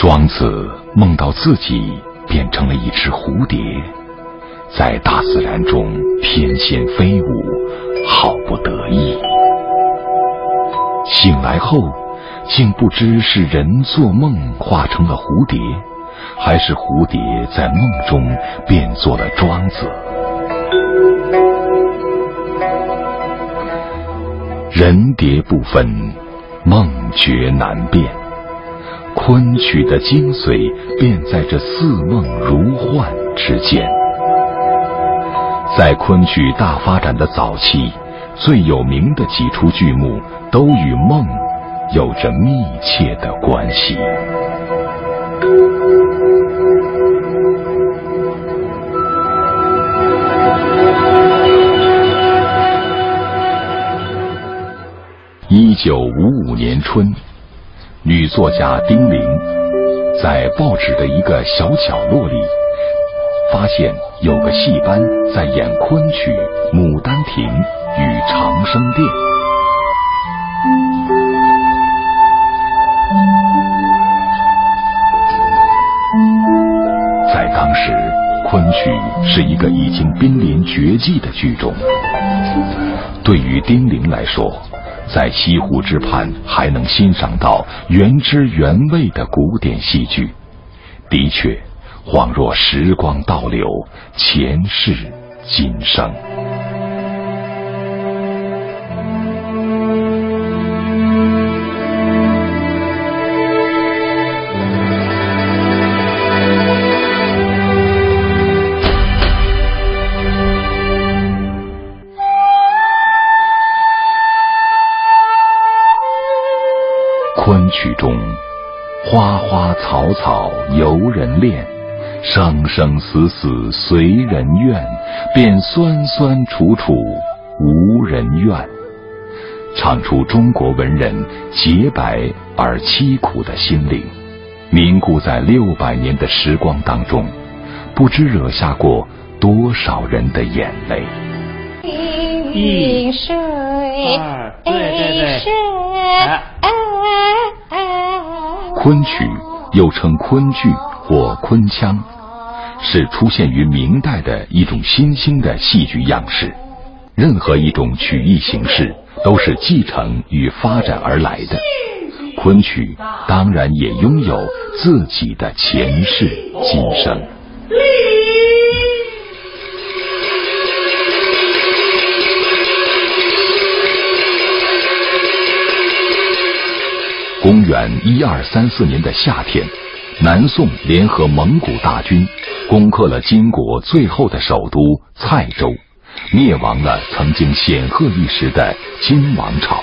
庄子梦到自己变成了一只蝴蝶，在大自然中翩跹飞舞，好不得意。醒来后，竟不知是人做梦化成了蝴蝶，还是蝴蝶在梦中变作了庄子。人蝶不分，梦觉难辨。昆曲的精髓便在这似梦如幻之间。在昆曲大发展的早期，最有名的几出剧目都与梦有着密切的关系。一九五五年春，女作家丁玲在报纸的一个小角落里，发现有个戏班在演昆曲《牡丹亭》与长生殿。在当时，昆曲是一个已经濒临绝迹的剧种，对于丁玲来说。在西湖之畔还能欣赏到原汁原味的古典戏剧，的确，恍若时光倒流，前世今生。曲中，花花草草由人恋，生生死死随人愿，便酸酸楚楚无人怨。唱出中国文人洁白而凄苦的心灵，凝固在六百年的时光当中，不知惹下过多少人的眼泪。一水，二，对对对，昆曲又称昆剧或昆腔，是出现于明代的一种新兴的戏剧样式。任何一种曲艺形式都是继承与发展而来的，昆曲当然也拥有自己的前世今生。公元一二三四年的夏天，南宋联合蒙古大军，攻克了金国最后的首都蔡州，灭亡了曾经显赫一时的金王朝。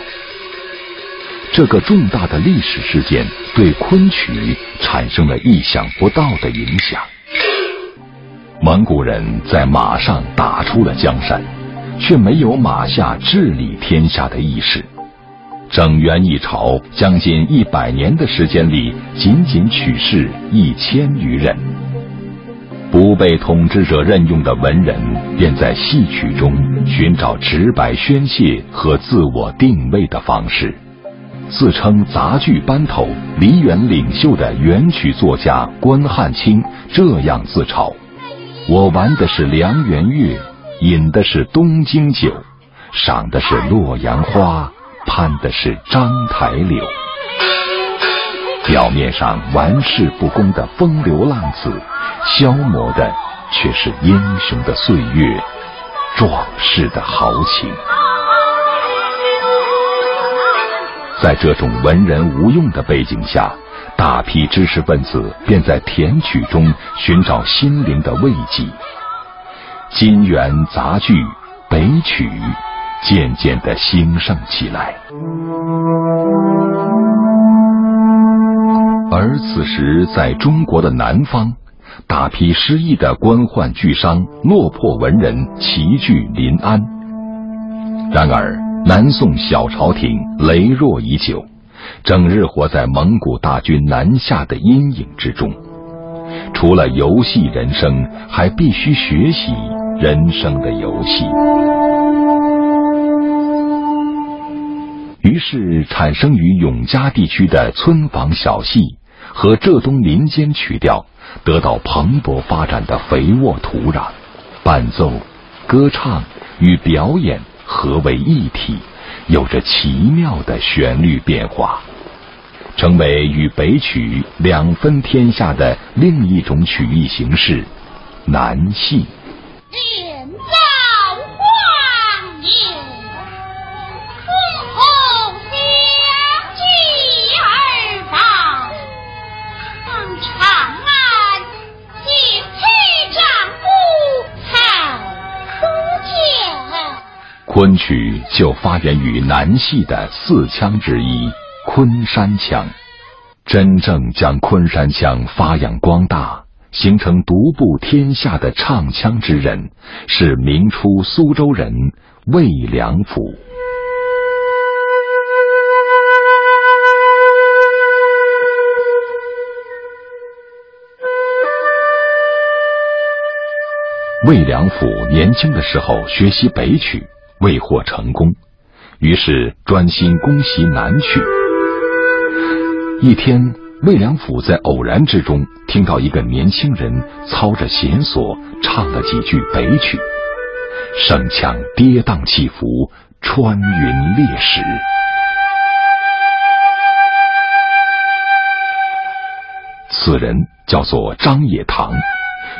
这个重大的历史事件对昆曲产生了意想不到的影响。蒙古人在马上打出了江山，却没有马下治理天下的意识。整元一朝将近一百年的时间里，仅仅取士一千余人。不被统治者任用的文人，便在戏曲中寻找直白宣泄和自我定位的方式。自称杂剧班头、梨园领袖的元曲作家关汉卿这样自嘲：“我玩的是梁元乐，饮的是东京酒，赏的是洛阳花。”攀的是章台柳，表面上玩世不恭的风流浪子，消磨的却是英雄的岁月，壮士的豪情。在这种文人无用的背景下，大批知识分子便在填曲中寻找心灵的慰藉。金元杂剧、北曲。渐渐的兴盛起来，而此时在中国的南方，大批失意的官宦巨商、落魄文人齐聚临安。然而，南宋小朝廷羸弱已久，整日活在蒙古大军南下的阴影之中，除了游戏人生，还必须学习人生的游戏。于是，产生于永嘉地区的村坊小戏和浙东民间曲调得到蓬勃发展的肥沃土壤，伴奏、歌唱与表演合为一体，有着奇妙的旋律变化，成为与北曲两分天下的另一种曲艺形式——南戏。昆曲就发源于南戏的四腔之一昆山腔，真正将昆山腔发扬光大，形成独步天下的唱腔之人，是明初苏州人魏良辅。魏良辅年轻的时候学习北曲。未获成功，于是专心攻习南曲。一天，魏良辅在偶然之中听到一个年轻人操着弦索唱了几句北曲，声腔跌宕起伏，穿云裂石。此人叫做张野堂，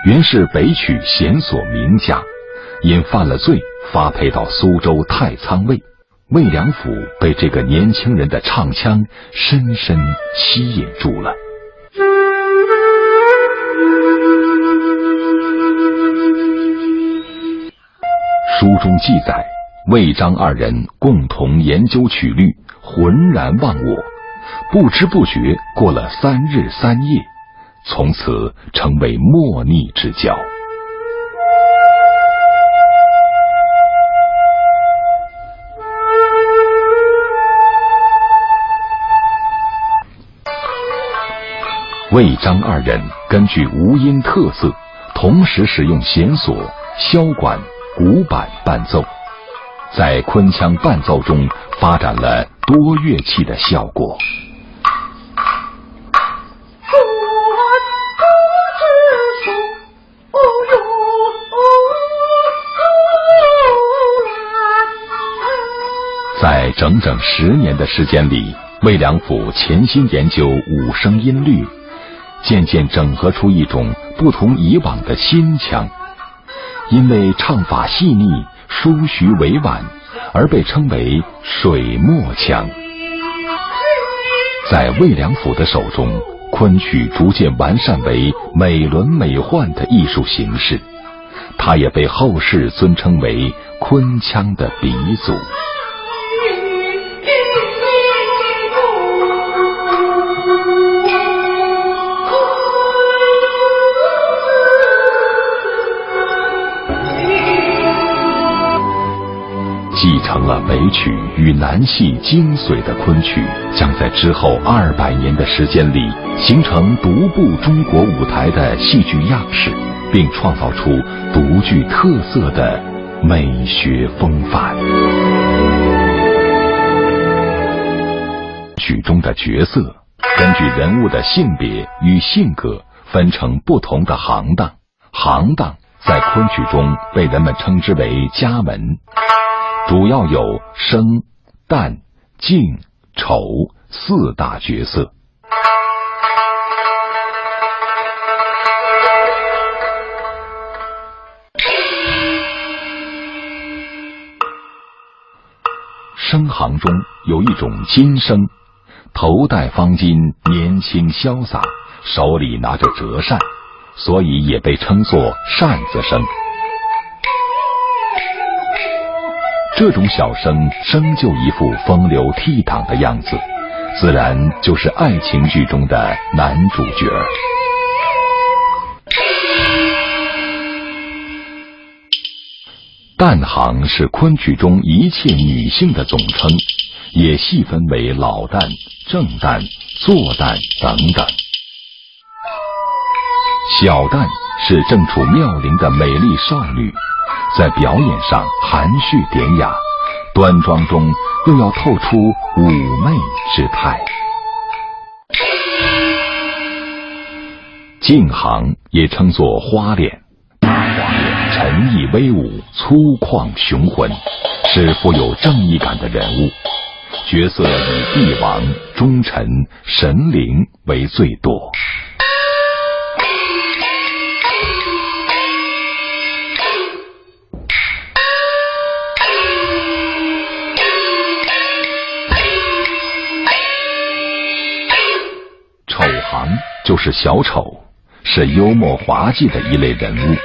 原是北曲弦索名家。因犯了罪，发配到苏州太仓卫。魏良辅被这个年轻人的唱腔深深吸引住了。书中记载，魏张二人共同研究曲律，浑然忘我，不知不觉过了三日三夜，从此成为莫逆之交。魏张二人根据吴音特色，同时使用弦索、箫管、鼓板伴奏，在昆腔伴奏中发展了多乐器的效果。在整整十年的时间里，魏良辅潜心研究五声音律。渐渐整合出一种不同以往的新腔，因为唱法细腻、舒徐委婉，而被称为水墨腔。在魏良辅的手中，昆曲逐渐完善为美轮美奂的艺术形式，他也被后世尊称为昆腔的鼻祖。继承了北曲与南戏精髓的昆曲，将在之后二百年的时间里形成独步中国舞台的戏剧样式，并创造出独具特色的美学风范。曲中的角色根据人物的性别与性格分成不同的行当，行当在昆曲中被人们称之为家门。主要有生、旦、净、丑四大角色。生行中有一种金生，头戴方巾，年轻潇洒，手里拿着折扇，所以也被称作扇子生。这种小生生就一副风流倜傥的样子，自然就是爱情剧中的男主角。旦行是昆曲中一切女性的总称，也细分为老旦、正旦、坐旦等等。小旦是正处妙龄的美丽少女。在表演上含蓄典雅，端庄中又要透出妩媚之态。镜行也称作花脸，大花脸沉毅威武、粗犷雄浑，是富有正义感的人物。角色以帝王、忠臣、神灵为最多。就是小丑，是幽默滑稽的一类人物。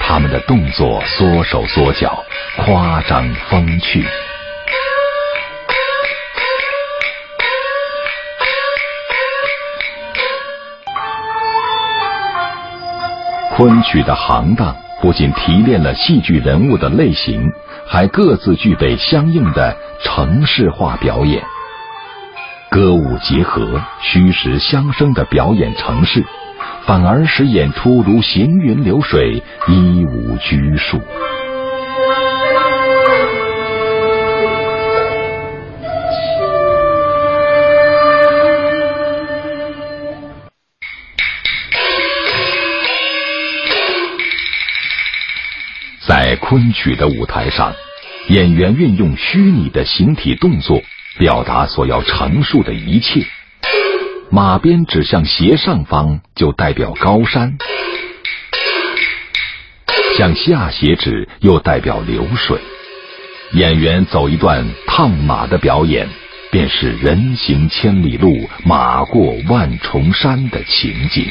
他们的动作缩手缩脚，夸张风趣。昆曲的行当不仅提炼了戏剧人物的类型，还各自具备相应的程式化表演。歌舞结合、虚实相生的表演程式，反而使演出如行云流水、一无拘束。在昆曲的舞台上，演员运用虚拟的形体动作，表达所要陈述的一切。马鞭指向斜上方，就代表高山；向下斜指，又代表流水。演员走一段烫马的表演，便是人行千里路，马过万重山的情景。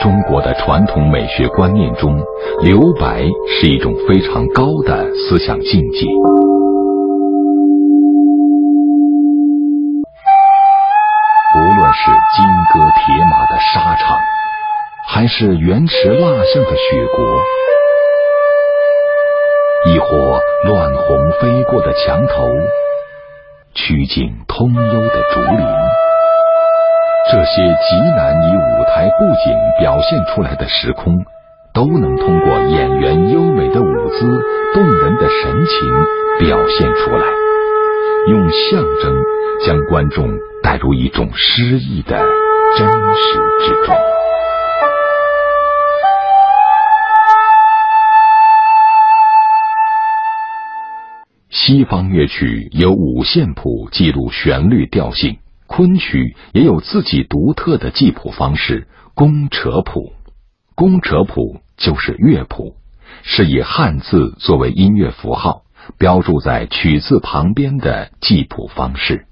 中国的传统美学观念中，留白是一种非常高的思想境界。无论是金戈铁马的沙场，还是原驰蜡象的雪国，亦或乱红飞过的墙头，曲径通幽的竹林。这些极难以舞台布景表现出来的时空，都能通过演员优美的舞姿、动人的神情表现出来，用象征将观众带入一种诗意的真实之中。西方乐曲有五线谱记录旋律调性。昆曲也有自己独特的记谱方式——宫扯谱。宫扯谱就是乐谱，是以汉字作为音乐符号，标注在曲字旁边的记谱方式。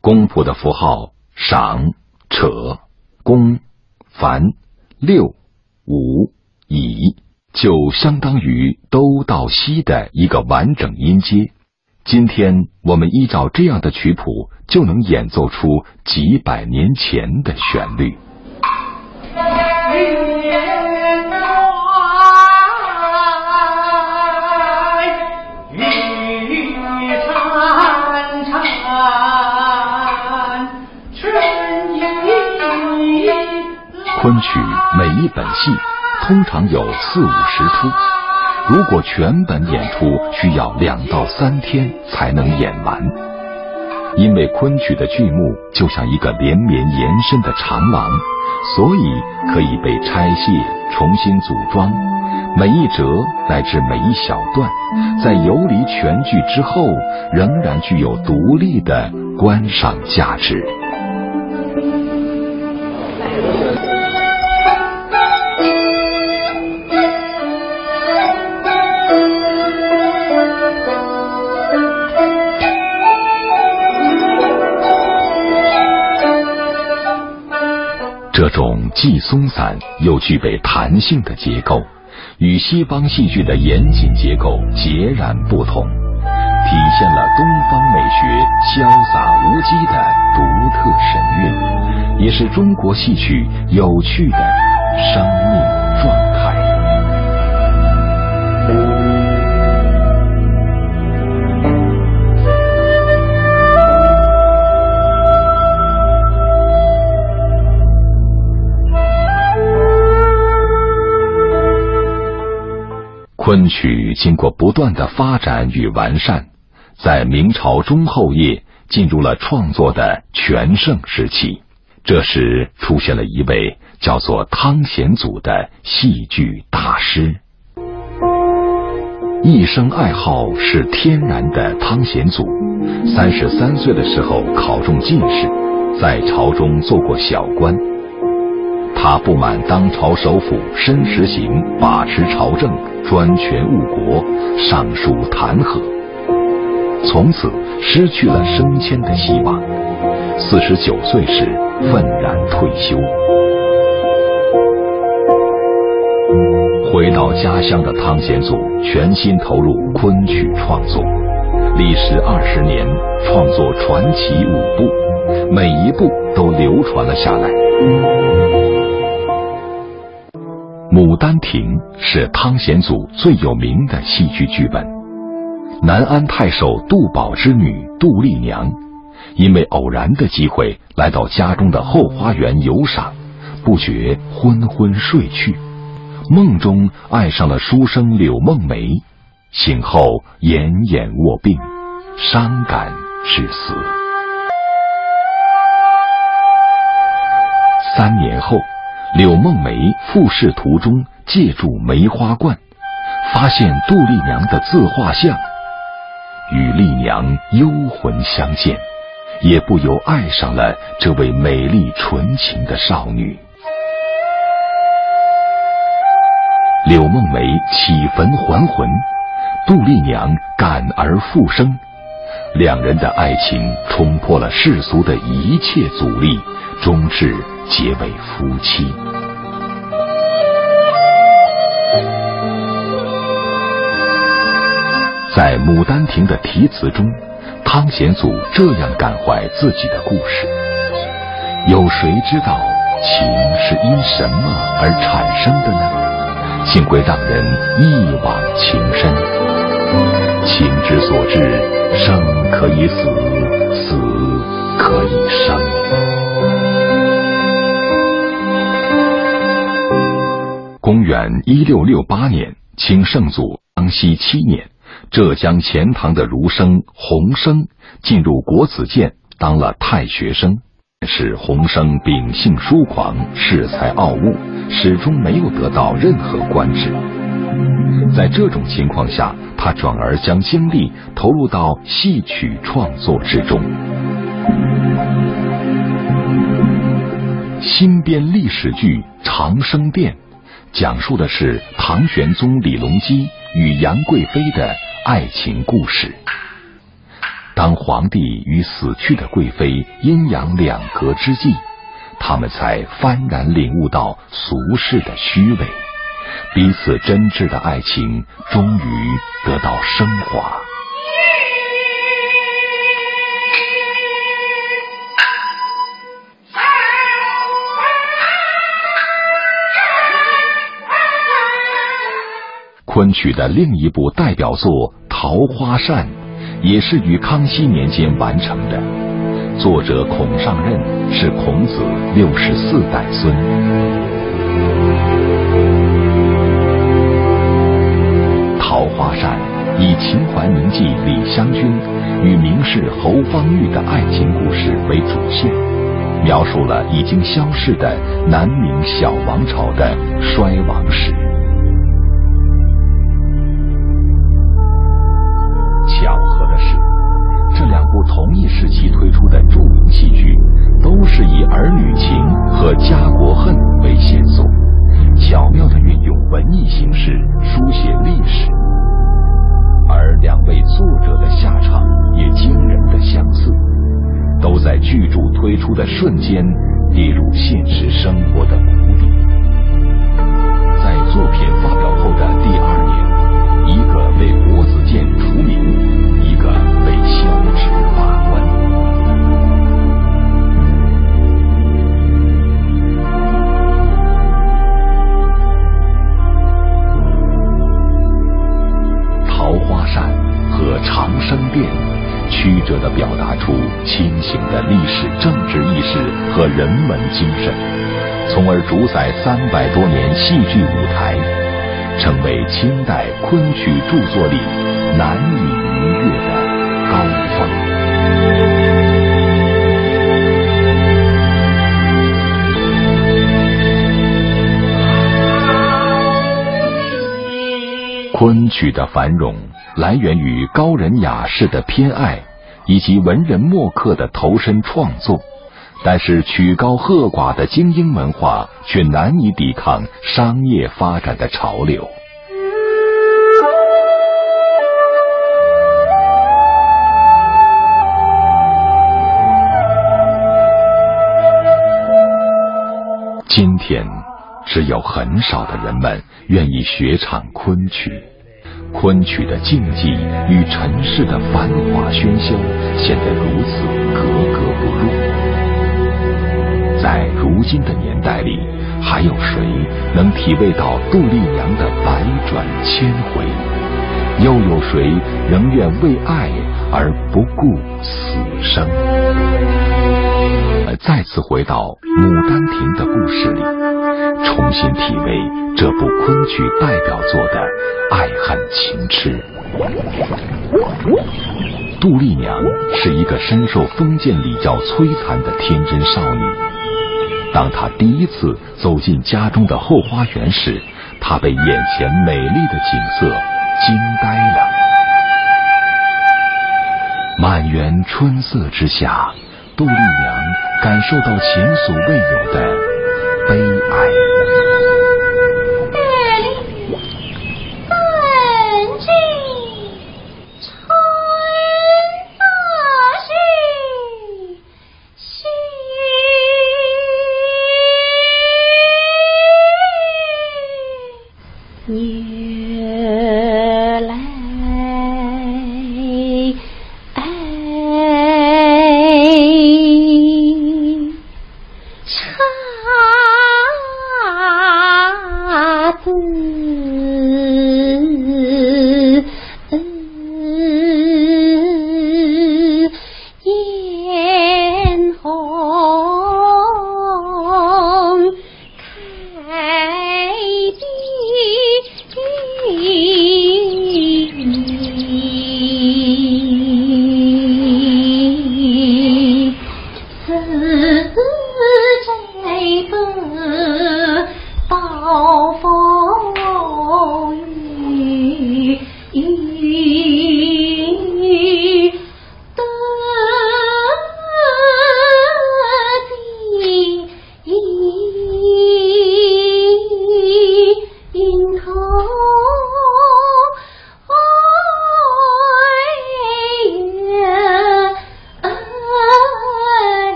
宫谱的符号赏、扯、宫、繁、六、五、乙，就相当于都到西的一个完整音阶。今天我们依照这样的曲谱，就能演奏出几百年前的旋律。昆曲每一本戏通常有四五十出。如果全本演出需要两到三天才能演完，因为昆曲的剧目就像一个连绵延伸的长廊，所以可以被拆卸、重新组装。每一折乃至每一小段，在游离全剧之后，仍然具有独立的观赏价值。既松散又具备弹性的结构，与西方戏剧的严谨结构截然不同，体现了东方美学潇洒无羁的独特神韵，也是中国戏曲有趣的生命昆曲经过不断的发展与完善，在明朝中后叶进入了创作的全盛时期。这时出现了一位叫做汤显祖的戏剧大师。一生爱好是天然的汤显祖，三十三岁的时候考中进士，在朝中做过小官。他不满当朝首辅申时行把持朝政。专权误国，上书弹劾，从此失去了升迁的希望。四十九岁时愤然退休。回到家乡的汤显祖全心投入昆曲创作，历时二十年，创作传奇五部，每一部都流传了下来。《丹亭》是汤显祖最有名的戏剧剧本。南安太守杜宝之女杜丽娘，因为偶然的机会来到家中的后花园游赏，不觉昏昏睡去，梦中爱上了书生柳梦梅，醒后奄奄卧病，伤感致死。三年后。柳梦梅赴仕途中借助梅花观，发现杜丽娘的自画像，与丽娘幽魂相见，也不由爱上了这位美丽纯情的少女。柳梦梅起坟还魂，杜丽娘感而复生，两人的爱情冲破了世俗的一切阻力，终至。结为夫妻。在《牡丹亭》的题词中，汤显祖这样感怀自己的故事：有谁知道情是因什么而产生的呢？竟会让人一往情深。情之所至，生可以死，死可以生。元一六六八年，清圣祖康熙七年，浙江钱塘的儒生洪升进入国子监当了太学生。是洪升秉性疏狂，恃才傲物，始终没有得到任何官职。在这种情况下，他转而将精力投入到戏曲创作之中，新编历史剧《长生殿》。讲述的是唐玄宗李隆基与杨贵妃的爱情故事。当皇帝与死去的贵妃阴阳两隔之际，他们才幡然领悟到俗世的虚伪，彼此真挚的爱情终于得到升华。昆曲的另一部代表作《桃花扇》，也是于康熙年间完成的。作者孔尚任是孔子六十四代孙。《桃花扇》以秦淮名妓李香君与名士侯方域的爱情故事为主线，描述了已经消逝的南明小王朝的衰亡史。在剧组推出的瞬间跌入现实生活的谷底。在作品发表后的第二年，一个被国子监除名，一个被削职罢官。桃花扇和长。生殿，曲折的表出清醒的历史政治意识和人文精神，从而主宰三百多年戏剧舞台，成为清代昆曲著作里难以逾越的高峰。昆曲的繁荣来源于高人雅士的偏爱，以及文人墨客的投身创作。但是曲高和寡的精英文化却难以抵抗商业发展的潮流。今天，只有很少的人们愿意学唱昆曲。昆曲的静寂与尘世的繁华喧嚣显得如此格格不入。在如今的年代里，还有谁能体味到杜丽娘的百转千回？又有谁仍愿为爱而不顾死生？再次回到《牡丹亭》的故事里，重新体味这部昆曲代表作的爱恨情痴。杜丽娘是一个深受封建礼教摧残的天真少女。当她第一次走进家中的后花园时，她被眼前美丽的景色惊呆了。满园春色之下，杜丽娘感受到前所未有的悲哀。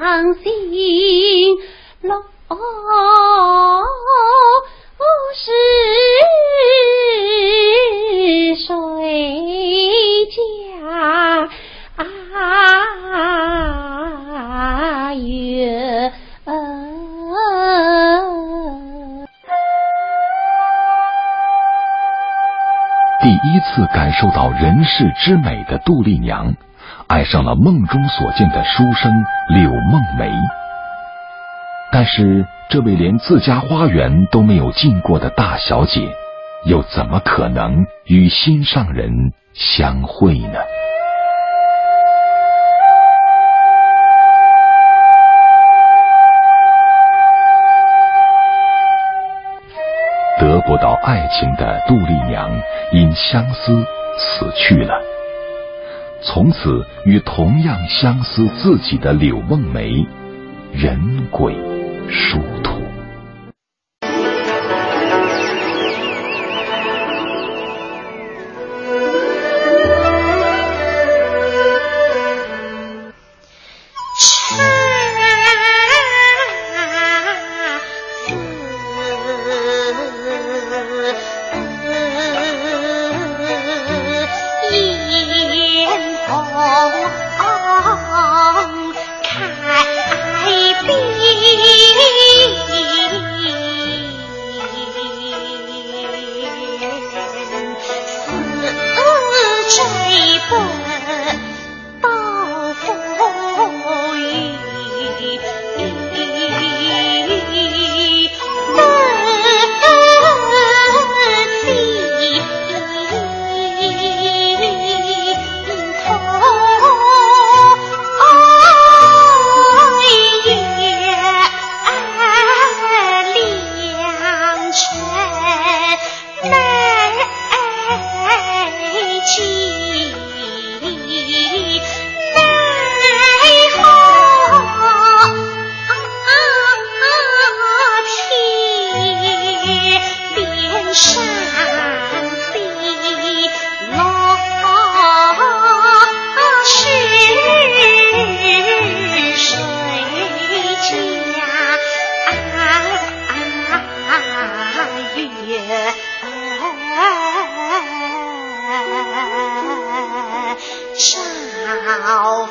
伤心落是，谁家月？第一次感受到人世之美的杜丽娘。爱上了梦中所见的书生柳梦梅。但是，这位连自家花园都没有进过的大小姐，又怎么可能与心上人相会呢？得不到爱情的杜丽娘，因相思。死去了，从此与同样相思自己的柳梦梅，人鬼殊途。了多